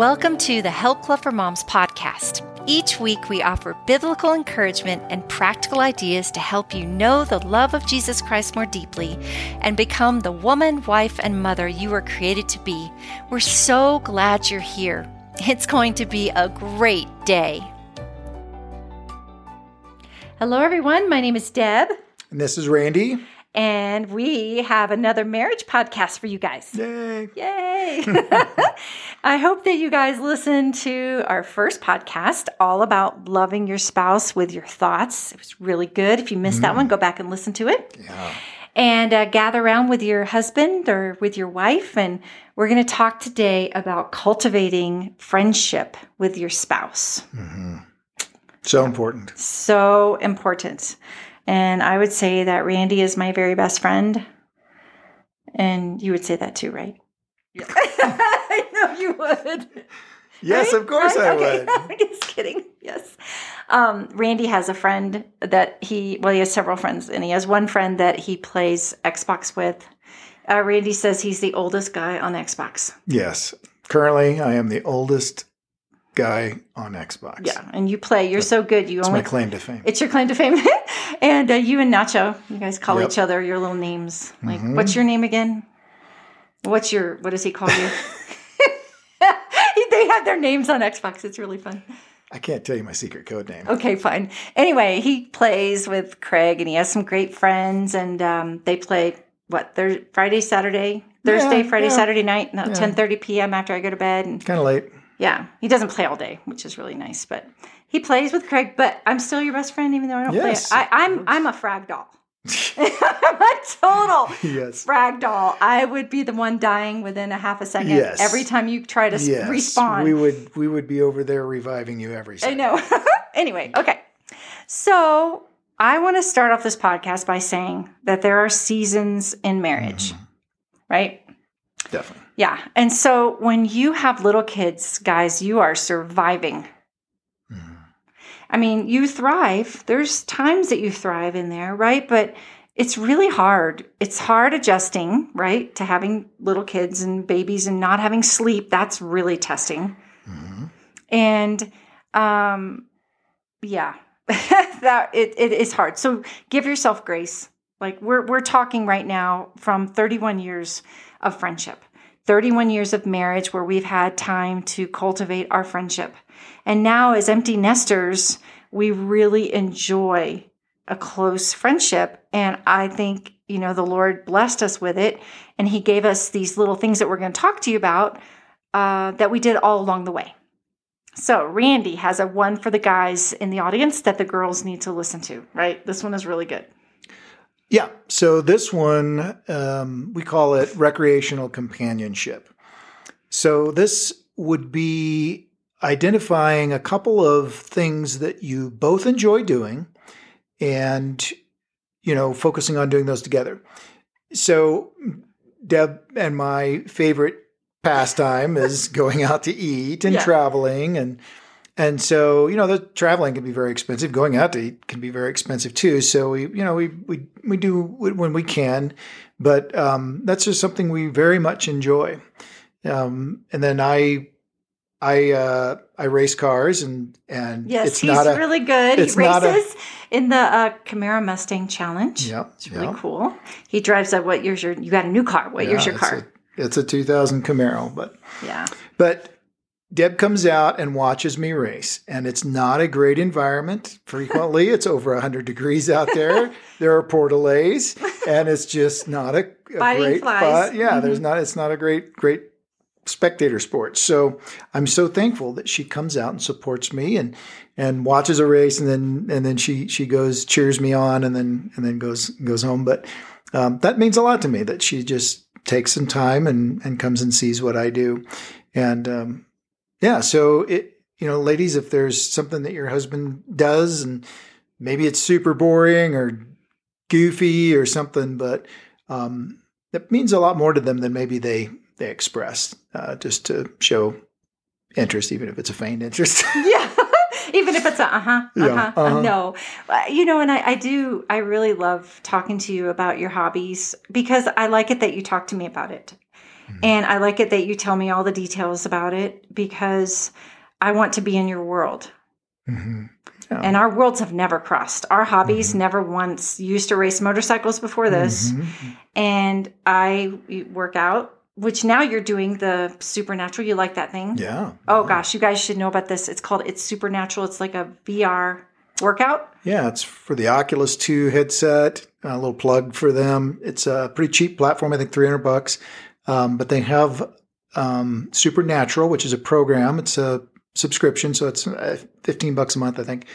Welcome to the Help Club for Moms podcast. Each week, we offer biblical encouragement and practical ideas to help you know the love of Jesus Christ more deeply and become the woman, wife, and mother you were created to be. We're so glad you're here. It's going to be a great day. Hello, everyone. My name is Deb. And this is Randy. And we have another marriage podcast for you guys. Yay. Yay. I hope that you guys listened to our first podcast all about loving your spouse with your thoughts. It was really good. If you missed that one, go back and listen to it. Yeah. And uh, gather around with your husband or with your wife. And we're going to talk today about cultivating friendship with your spouse. So important. So important. And I would say that Randy is my very best friend. And you would say that too, right? Yeah. I know you would. Yes, Right? of course Right? I Okay. would. I'm just kidding. Yes. Um, Randy has a friend that he, well, he has several friends, and he has one friend that he plays Xbox with. Uh, Randy says he's the oldest guy on Xbox. Yes. Currently, I am the oldest guy on Xbox. Yeah, and you play. You're so good. You It's only my claim to fame. It's your claim to fame. and uh, you and Nacho, you guys call Yep. each other your little names. Like, Mhm. what's your name again? What's your, what does he call you? they have their names on Xbox. It's really fun. I can't tell you my secret code name. Okay, fine. Anyway, he plays with Craig and he has some great friends and um, they play, what, Thur- Friday, Saturday? Thursday, Yeah, Friday, yeah. Saturday night, no, Yeah. 10.30 p.m. after I go to bed. And Kind of late. Yeah, he doesn't play all day, which is really nice. But he plays with Craig. But I'm still your best friend, even though I don't Yes, play. I, I'm I'm a frag doll. I'm a total yes. frag doll. I would be the one dying within a half a second Yes. every time you try to Yes. respawn. We would we would be over there reviving you every second. I know. anyway, okay. So I want to start off this podcast by saying that there are seasons in marriage, Mm-hmm. right? Definitely. Yeah. And so when you have little kids, guys, you are surviving. Mhm. I mean, you thrive. There's times that you thrive in there, right? But it's really hard. It's hard adjusting, right? To having little kids and babies and not having sleep. That's really testing. Mhm. And um yeah. that it, it is hard. So give yourself grace. Like we're we're talking right now from 31 years of friendship. 31 years of marriage where we've had time to cultivate our friendship. And now as empty nesters, we really enjoy a close friendship and I think, you know, the Lord blessed us with it and he gave us these little things that we're going to talk to you about uh, that we did all along the way. So, Randy has a one for the guys in the audience that the girls need to listen to, right? This one is really good. Yeah. So this one, um, we call it recreational companionship. So this would be identifying a couple of things that you both enjoy doing and, you know, focusing on doing those together. So Deb and my favorite pastime is going out to eat and Yeah. traveling and and so, you know, the traveling can be very expensive. Going out to eat can be very expensive too. So we, you know, we we we do when we can, but um, that's just something we very much enjoy. Um, and then I, I, uh, I race cars, and and Yes, it's he's not a really good. He not a- races in the uh, Camaro Mustang Challenge. yeah, It's really yeah. cool. He drives a what year's your you got a new car. What year's Yeah, your car? A, it's a 2000 Camaro, but yeah. But Deb comes out and watches me race, and it's not a great environment. Frequently, it's over 100 degrees out there. There are portalays, and it's just not a, a great flies. Yeah, there's not. It's not a great great spectator sport. So I'm so thankful that she comes out and supports me and and watches a race, and then and then she she goes cheers me on, and then and then goes goes home. But um, that means a lot to me that she just takes some time and and comes and sees what I do, and um, yeah. So it you know, ladies, if there's something that your husband does, and maybe it's super boring or goofy or something, but um, that means a lot more to them than maybe they they express uh, just to show interest, even if it's a feigned interest. Yeah. Even if it's a uh huh, Yeah, uh huh, uh-huh. no. Uh, You know, and I, I do, I really love talking to you about your hobbies because I like it that you talk to me about it. And I like it that you tell me all the details about it because I want to be in your world. hmm And our worlds have never crossed. Our hobbies never once used to race motorcycles before this. Mhm. And I work out, which now you're doing the supernatural. You like that thing? Yeah. Oh gosh, you guys should know about this. It's called It's Supernatural. It's like a VR workout. Yeah, it's for the Oculus 2 headset. A little plug for them. It's a pretty cheap platform, I think 300 bucks. Um, but they have um, Supernatural, which is a program. It's a subscription, so it's uh, 15 bucks a month, I think.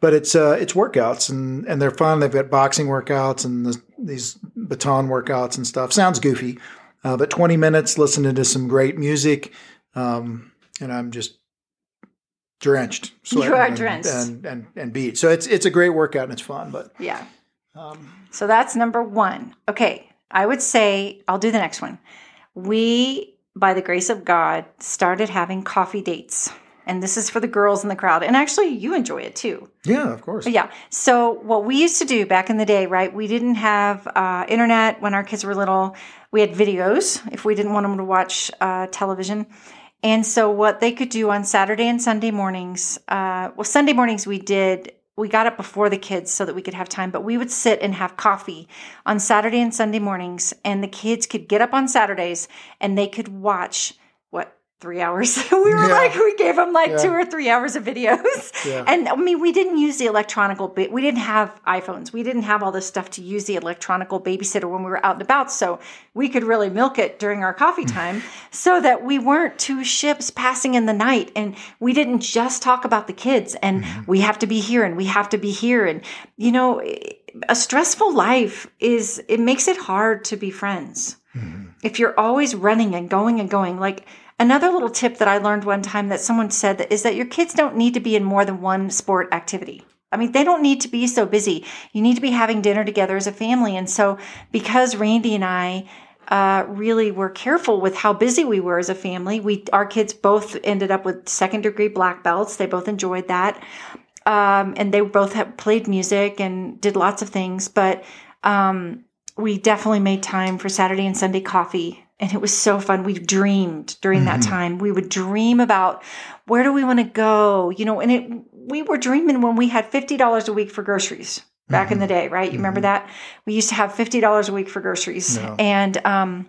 But it's uh, it's workouts and, and they're fun. They've got boxing workouts and the, these baton workouts and stuff. Sounds goofy, uh, but 20 minutes listening to some great music, um, and I'm just drenched. You are and- drenched. and, and and beat. So it's it's a great workout and it's fun. But Yeah. um, So that's number one. Okay. I would say I'll do the next one. We, by the grace of God, started having coffee dates. And this is for the girls in the crowd. And actually, you enjoy it too. yeah, of course. Yeah. So what we used to do back in the day, right? We didn't have uh, internet when our kids were little. We had videos if we didn't want them to watch uh, television. And so what they could do on Saturday and Sunday mornings, uh, well, Sunday mornings we did. We got up before the kids so that we could have time, but we would sit and have coffee on Saturday and Sunday mornings, and the kids could get up on Saturdays and they could watch three hours. we were Yeah. like, we gave them like Yeah. two or three hours of videos. Yeah. And I mean, we didn't use the electronical bit. We didn't have iPhones. We didn't have all this stuff to use the electronical babysitter when we were out and about. So we could really milk it during our coffee time so that we weren't two ships passing in the night. And we didn't just talk about the kids and mm-hmm. we have to be here and we have to be here. And, you know, a stressful life is, it makes it hard to be friends mm-hmm. if you're always running and going and going like another little tip that i learned one time that someone said that is that your kids don't need to be in more than one sport activity i mean they don't need to be so busy you need to be having dinner together as a family and so because randy and i uh, really were careful with how busy we were as a family. We our kids both ended up with second degree black belts. They both enjoyed that, um, and they both have played music and did lots of things. But um, we definitely made time for Saturday and Sunday coffee. And it was so fun. We dreamed during that time. We would dream about where do we want to go, you know, and it we were dreaming when we had $50 a week for groceries back in the day, right? You remember that? We used to have $50 a week for groceries. No. And um,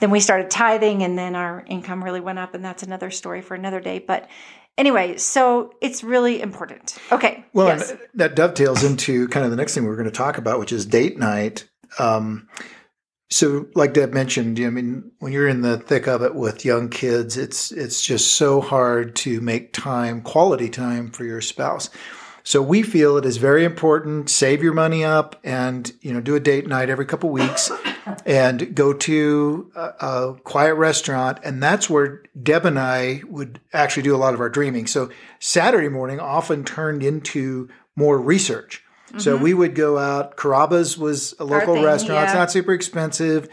then we started tithing and then our income really went up and that's another story for another day. But anyway, so it's really important. Okay. Well, yes. that dovetails into kind of the next thing we're going to talk about, which is date night. Um, so, like Deb mentioned, I mean, when you're in the thick of it with young kids, it's it's just so hard to make time, quality time for your spouse. So we feel it is very important. Save your money up, and you know, do a date night every couple weeks, and go to a, a quiet restaurant. And that's where Deb and I would actually do a lot of our dreaming. So Saturday morning often turned into more research. So we would go out. Carrabba's was a local thing, restaurant. It's not super expensive.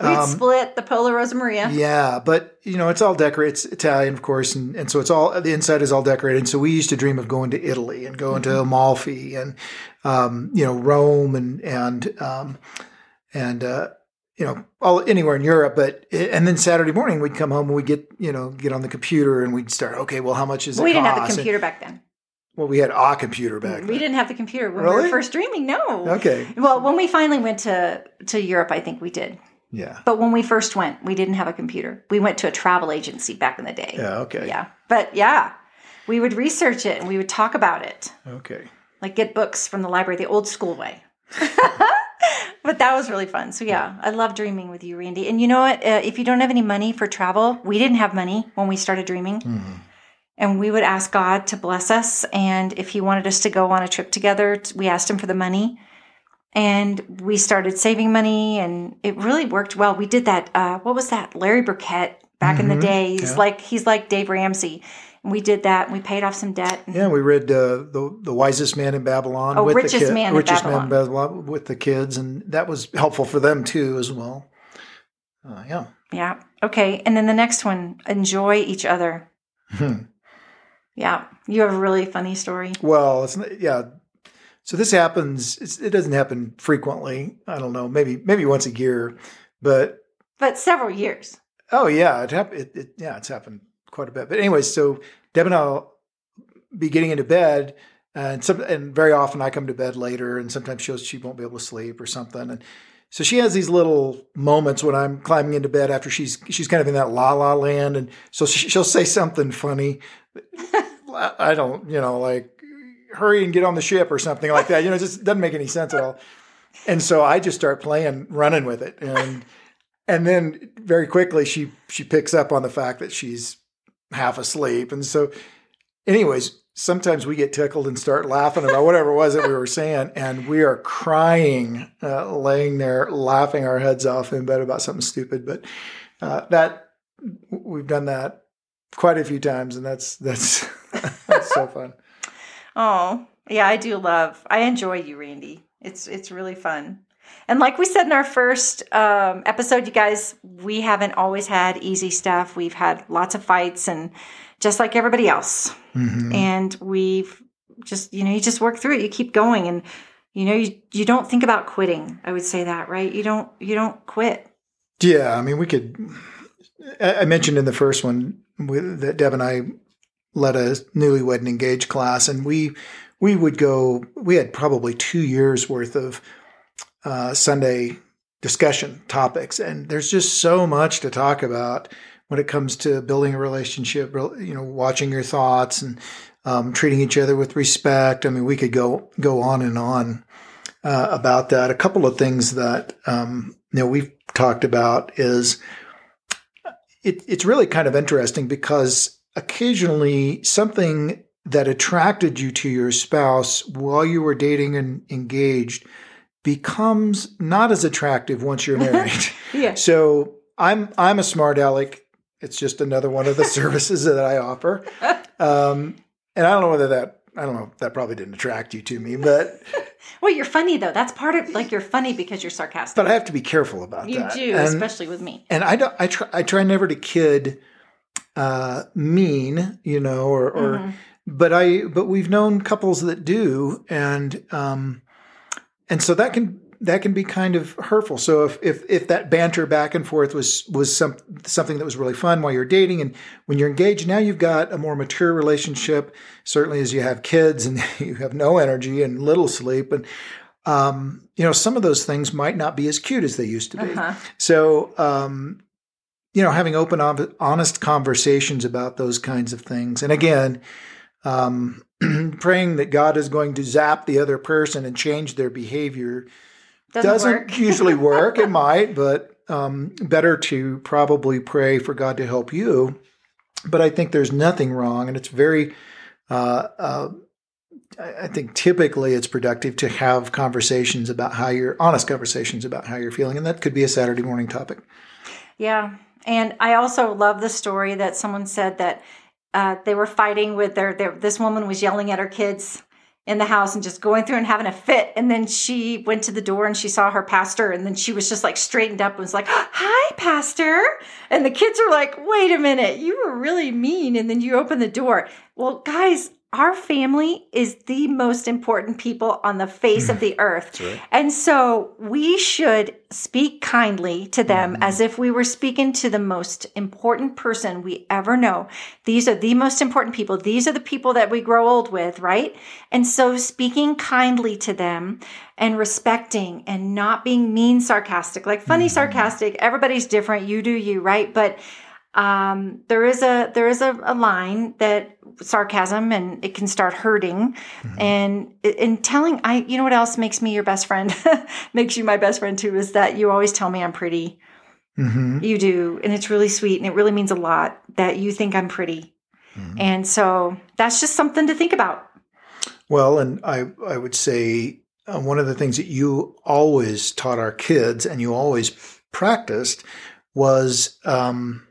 We'd split the Pollo Rosa Maria. Yeah, but you know, it's all decorated. It's Italian, of course, and, and so it's all the inside is all decorated. And so we used to dream of going to Italy and going to Amalfi and um, you know Rome and and um, and uh, you know all anywhere in Europe. But and then Saturday morning we'd come home and we'd get you know get on the computer and we'd start. Okay, well, how much is it? We didn't have cost? the computer back then. Well, we had a computer back We then. didn't have the computer when we were first dreaming. No. Okay, Well, when we finally went to to Europe, I think we did. yeah, But when we first went, we didn't have a computer. We went to a travel agency back in the day. yeah, okay, Yeah. But yeah, we would research it and we would talk about it, okay. like get books from the library the old school way. but that was really fun. So yeah, I love dreaming with you, Randy. And you know what? Uh, if you don't have any money for travel, we didn't have money when we started dreaming. Mm-hmm. And we would ask God to bless us. And if He wanted us to go on a trip together, we asked Him for the money. And we started saving money, and it really worked well. We did that. Uh, what was that? Larry Burkett back in the Mhm. day. He's Yeah. like he's like Dave Ramsey. And we did that. And we paid off some debt. Yeah, we read uh, the the wisest man in Babylon. Oh, with Richest the kid, Man in richest Babylon. man in Babylon with the kids, and that was helpful for them too as well. Uh, yeah, Yeah. Okay. And then the next one: enjoy each other. Hmm. Yeah. You have a really funny story. well, it's yeah. So this happens. It's, it doesn't happen frequently. I don't know, maybe maybe once a year, but But several years. Oh yeah, it, happened. it, it yeah, it's happened quite a bit. But anyway, so Deb and I'll be getting into bed, and some and very often I come to bed later, and sometimes she'll she won't be able to sleep or something, and so she has these little moments when I'm climbing into bed after she's she's kind of in that la la land, and so she, she'll say something funny. I don't, you know, like hurry and get on the ship or something like that. You know, it just doesn't make any sense at all. And so I just start playing, running with it, and and then very quickly she she picks up on the fact that she's half asleep, and so, anyways, sometimes we get tickled and start laughing about whatever it was that we were saying, and we are crying, uh, laying there laughing our heads off in bed about something stupid. But uh, that we've done that quite a few times, and that's that's that's so fun. Oh, yeah, I do love. I enjoy you, Randy. It's it's really fun. And like we said in our first um, episode, you guys, we haven't always had easy stuff. We've had lots of fights, and just like everybody else. Mm-hmm. And we've just, you know, you just work through it. You keep going, and you know, you you don't think about quitting. I would say that, right? You don't you don't quit. Yeah, I mean, we could. I mentioned in the first one that Deb and I led a newlywed and engaged class, and we we would go. We had probably two years worth of uh, Sunday discussion topics, and there's just so much to talk about when it comes to building a relationship. You know, watching your thoughts and um, treating each other with respect. I mean, we could go go on and on uh, about that. A couple of things that um, you know we've talked about is it, it's really kind of interesting because occasionally something that attracted you to your spouse while you were dating and engaged becomes not as attractive once you're married. yeah. So I'm I'm a smart aleck. It's just another one of the services that I offer. Um, and I don't know whether that I don't know that probably didn't attract you to me, but well, you're funny though. That's part of like you're funny because you're sarcastic. But I have to be careful about you that. You do, and, especially with me. And I don't. I try. I try never to kid uh, mean, you know, or, or mm-hmm. but I but we've known couples that do, and um, and so that can that can be kind of hurtful. So if if if that banter back and forth was was some something that was really fun while you're dating, and when you're engaged, now you've got a more mature relationship. Certainly, as you have kids and you have no energy and little sleep, and um, you know some of those things might not be as cute as they used to be. Uh-huh. So um, you know, having open, honest conversations about those kinds of things. And again, um, praying that God is going to zap the other person and change their behavior doesn't, doesn't work. usually work. It might, but um, better to probably pray for God to help you. But I think there's nothing wrong, and it's very. Uh, uh, I think typically it's productive to have conversations about how you're honest conversations about how you're feeling, and that could be a Saturday morning topic. Yeah, and I also love the story that someone said that uh, they were fighting with their, their, this woman was yelling at her kids in the house and just going through and having a fit. And then she went to the door and she saw her pastor. And then she was just like straightened up and was like, Hi, pastor. And the kids are like, Wait a minute, you were really mean. And then you open the door. Well, guys, our family is the most important people on the face of the earth. Right. And so we should speak kindly to them mm-hmm. as if we were speaking to the most important person we ever know. These are the most important people. These are the people that we grow old with, right? And so speaking kindly to them and respecting and not being mean sarcastic, like funny mm-hmm. sarcastic, everybody's different. You do you, right? But um, there is a there is a, a, line that sarcasm and it can start hurting mm-hmm. and in telling i you know what else makes me your best friend makes you my best friend too is that you always tell me i'm pretty mm-hmm. you do and it's really sweet and it really means a lot that you think i'm pretty mm-hmm. and so that's just something to think about well and i i would say uh, one of the things that you always taught our kids and you always practiced was um,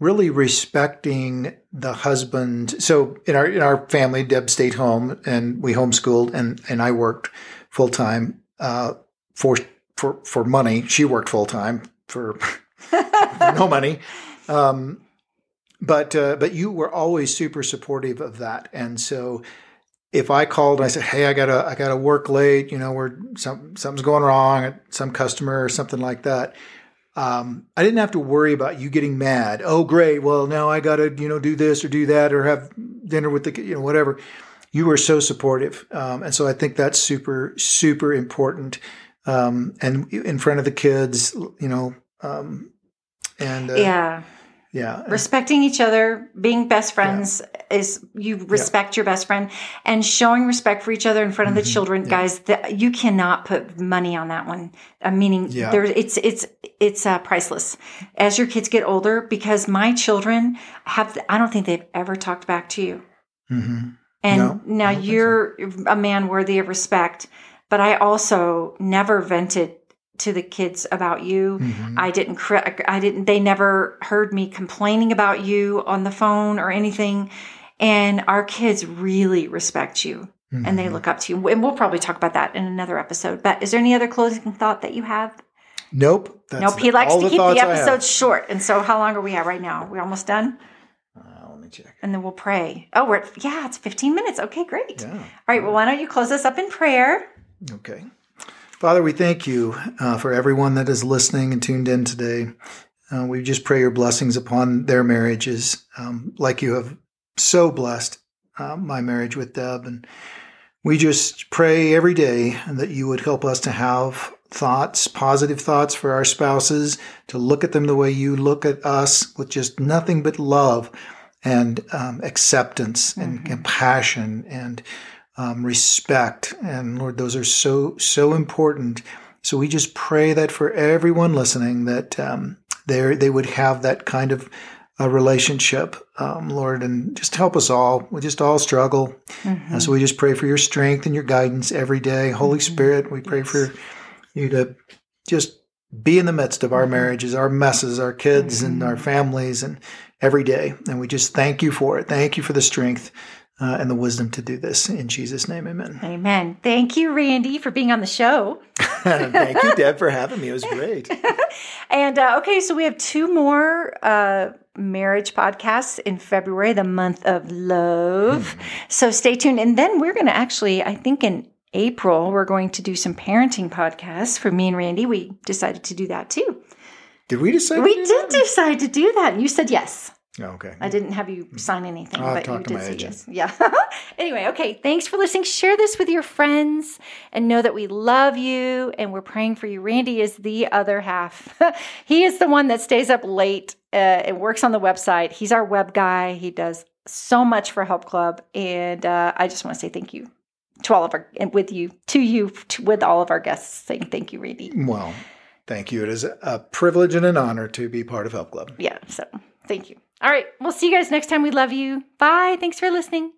really respecting the husband. So in our in our family, Deb stayed home and we homeschooled, and and I worked full time uh, for for for money. She worked full time for, for no money. Um, but uh, but you were always super supportive of that, and so if I called and I said, "Hey, I gotta I gotta work late," you know, where some something's going wrong at some customer or something like that, um, I didn't have to worry about you getting mad. Oh, great. Well, now I got to, you know, do this or do that or have dinner with the, you know, whatever. You were so supportive. Um, and so I think that's super, super important. Um, and in front of the kids, you know, um, and uh, yeah. Yeah, Respecting each other, being best friends is you respect your best friend and showing respect for each other in front of the Mm-hmm. children, guys. That you cannot put money on that one. Uh, meaning, Yeah. there it's it's it's uh, priceless as your kids get older. Because my children have, I don't think they've ever talked back to you. hmm And No, now I don't so. you're a man worthy of respect. But I also never vented to the kids about you. Mm-hmm. I didn't. I didn't. They never heard me complaining about you on the phone or anything. And our kids really respect you, and Mm-hmm. they look up to you. And we'll probably talk about that in another episode. But is there any other closing thought that you have? Nope. That's nope. He likes to keep the I have. episodes short. And so, how long are we at right now? We're almost done. Uh, let me check. And then we'll pray. Oh, we're at, yeah, it's 15 minutes. Okay, great. Yeah. All right. Well, why don't you close us up in prayer? Okay. Father, we thank you uh, for everyone that is listening and tuned in today. Uh, we just pray your blessings upon their marriages, um, like you have so blessed uh, my marriage with Deb. And we just pray every day that you would help us to have thoughts, positive thoughts for our spouses, to look at them the way you look at us with just nothing but love and um, acceptance and compassion and um, respect. And Lord, those are so, so important. So we just pray that for everyone listening, that um, they they would have that kind of a relationship, um, Lord, and just help us all. We just all struggle. Mm-hmm. Uh, so we just pray for your strength and your guidance every day. Holy Mm-hmm. Spirit, we pray for you to just be in the midst of our Mm-hmm. marriages, our messes, our kids, and our families, and every day. And we just thank you for it. Thank you for the strength uh, and the wisdom to do this. In Jesus' name, amen. Amen. Thank you, Randy, for being on the show. thank you, Deb, for having me. It was great. And uh, okay, so we have two more uh, marriage podcasts in February, the month of love. So stay tuned. And then we're going to actually, I think in April, we're going to do some parenting podcasts for me and Randy. We decided to do that too. Did we decide? We to do did decide to do that. You said yes. Oh, okay. I didn't have you sign anything, I'll but you to did my say agent. Yeah. anyway, okay. Thanks for listening. Share this with your friends and know that we love you and we're praying for you. Randy is the other half. he is the one that stays up late uh, and works on the website. He's our web guy. He does so much for Help Club, and uh, I just want to say thank you to all of our and with you to you to, with all of our guests. Saying thank you, Randy. Well, thank you. It is a privilege and an honor to be part of Help Club. Yeah. So thank you. All right. We'll see you guys next time. We love you. Bye. Thanks for listening.